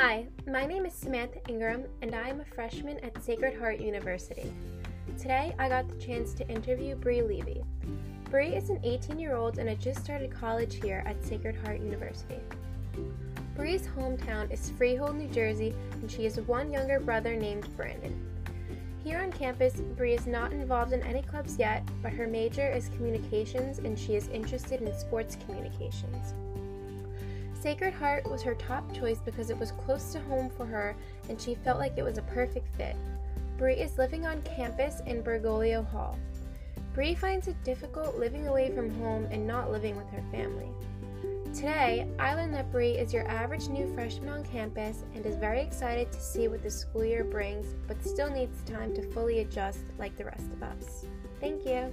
Hi, my name is Samantha Ingram, and I am a freshman at Sacred Heart University. Today, I got the chance to interview Bree Levy. Bree is an 18 year old and had just started college here at Sacred Heart University. Bree's hometown is Freehold, New Jersey, and she has one younger brother named Brandon. Here on campus, Bree is not involved in any clubs yet, but her major is communications and she is interested in sports communications. Sacred Heart was her top choice because it was close to home for her and she felt like it was a perfect fit. Bree is living on campus in Bergoglio Hall. Bree finds it difficult living away from home and not living with her family. Today, I learned that Bree is your average new freshman on campus and is very excited to see what the school year brings, but still needs time to fully adjust like the rest of us. Thank you.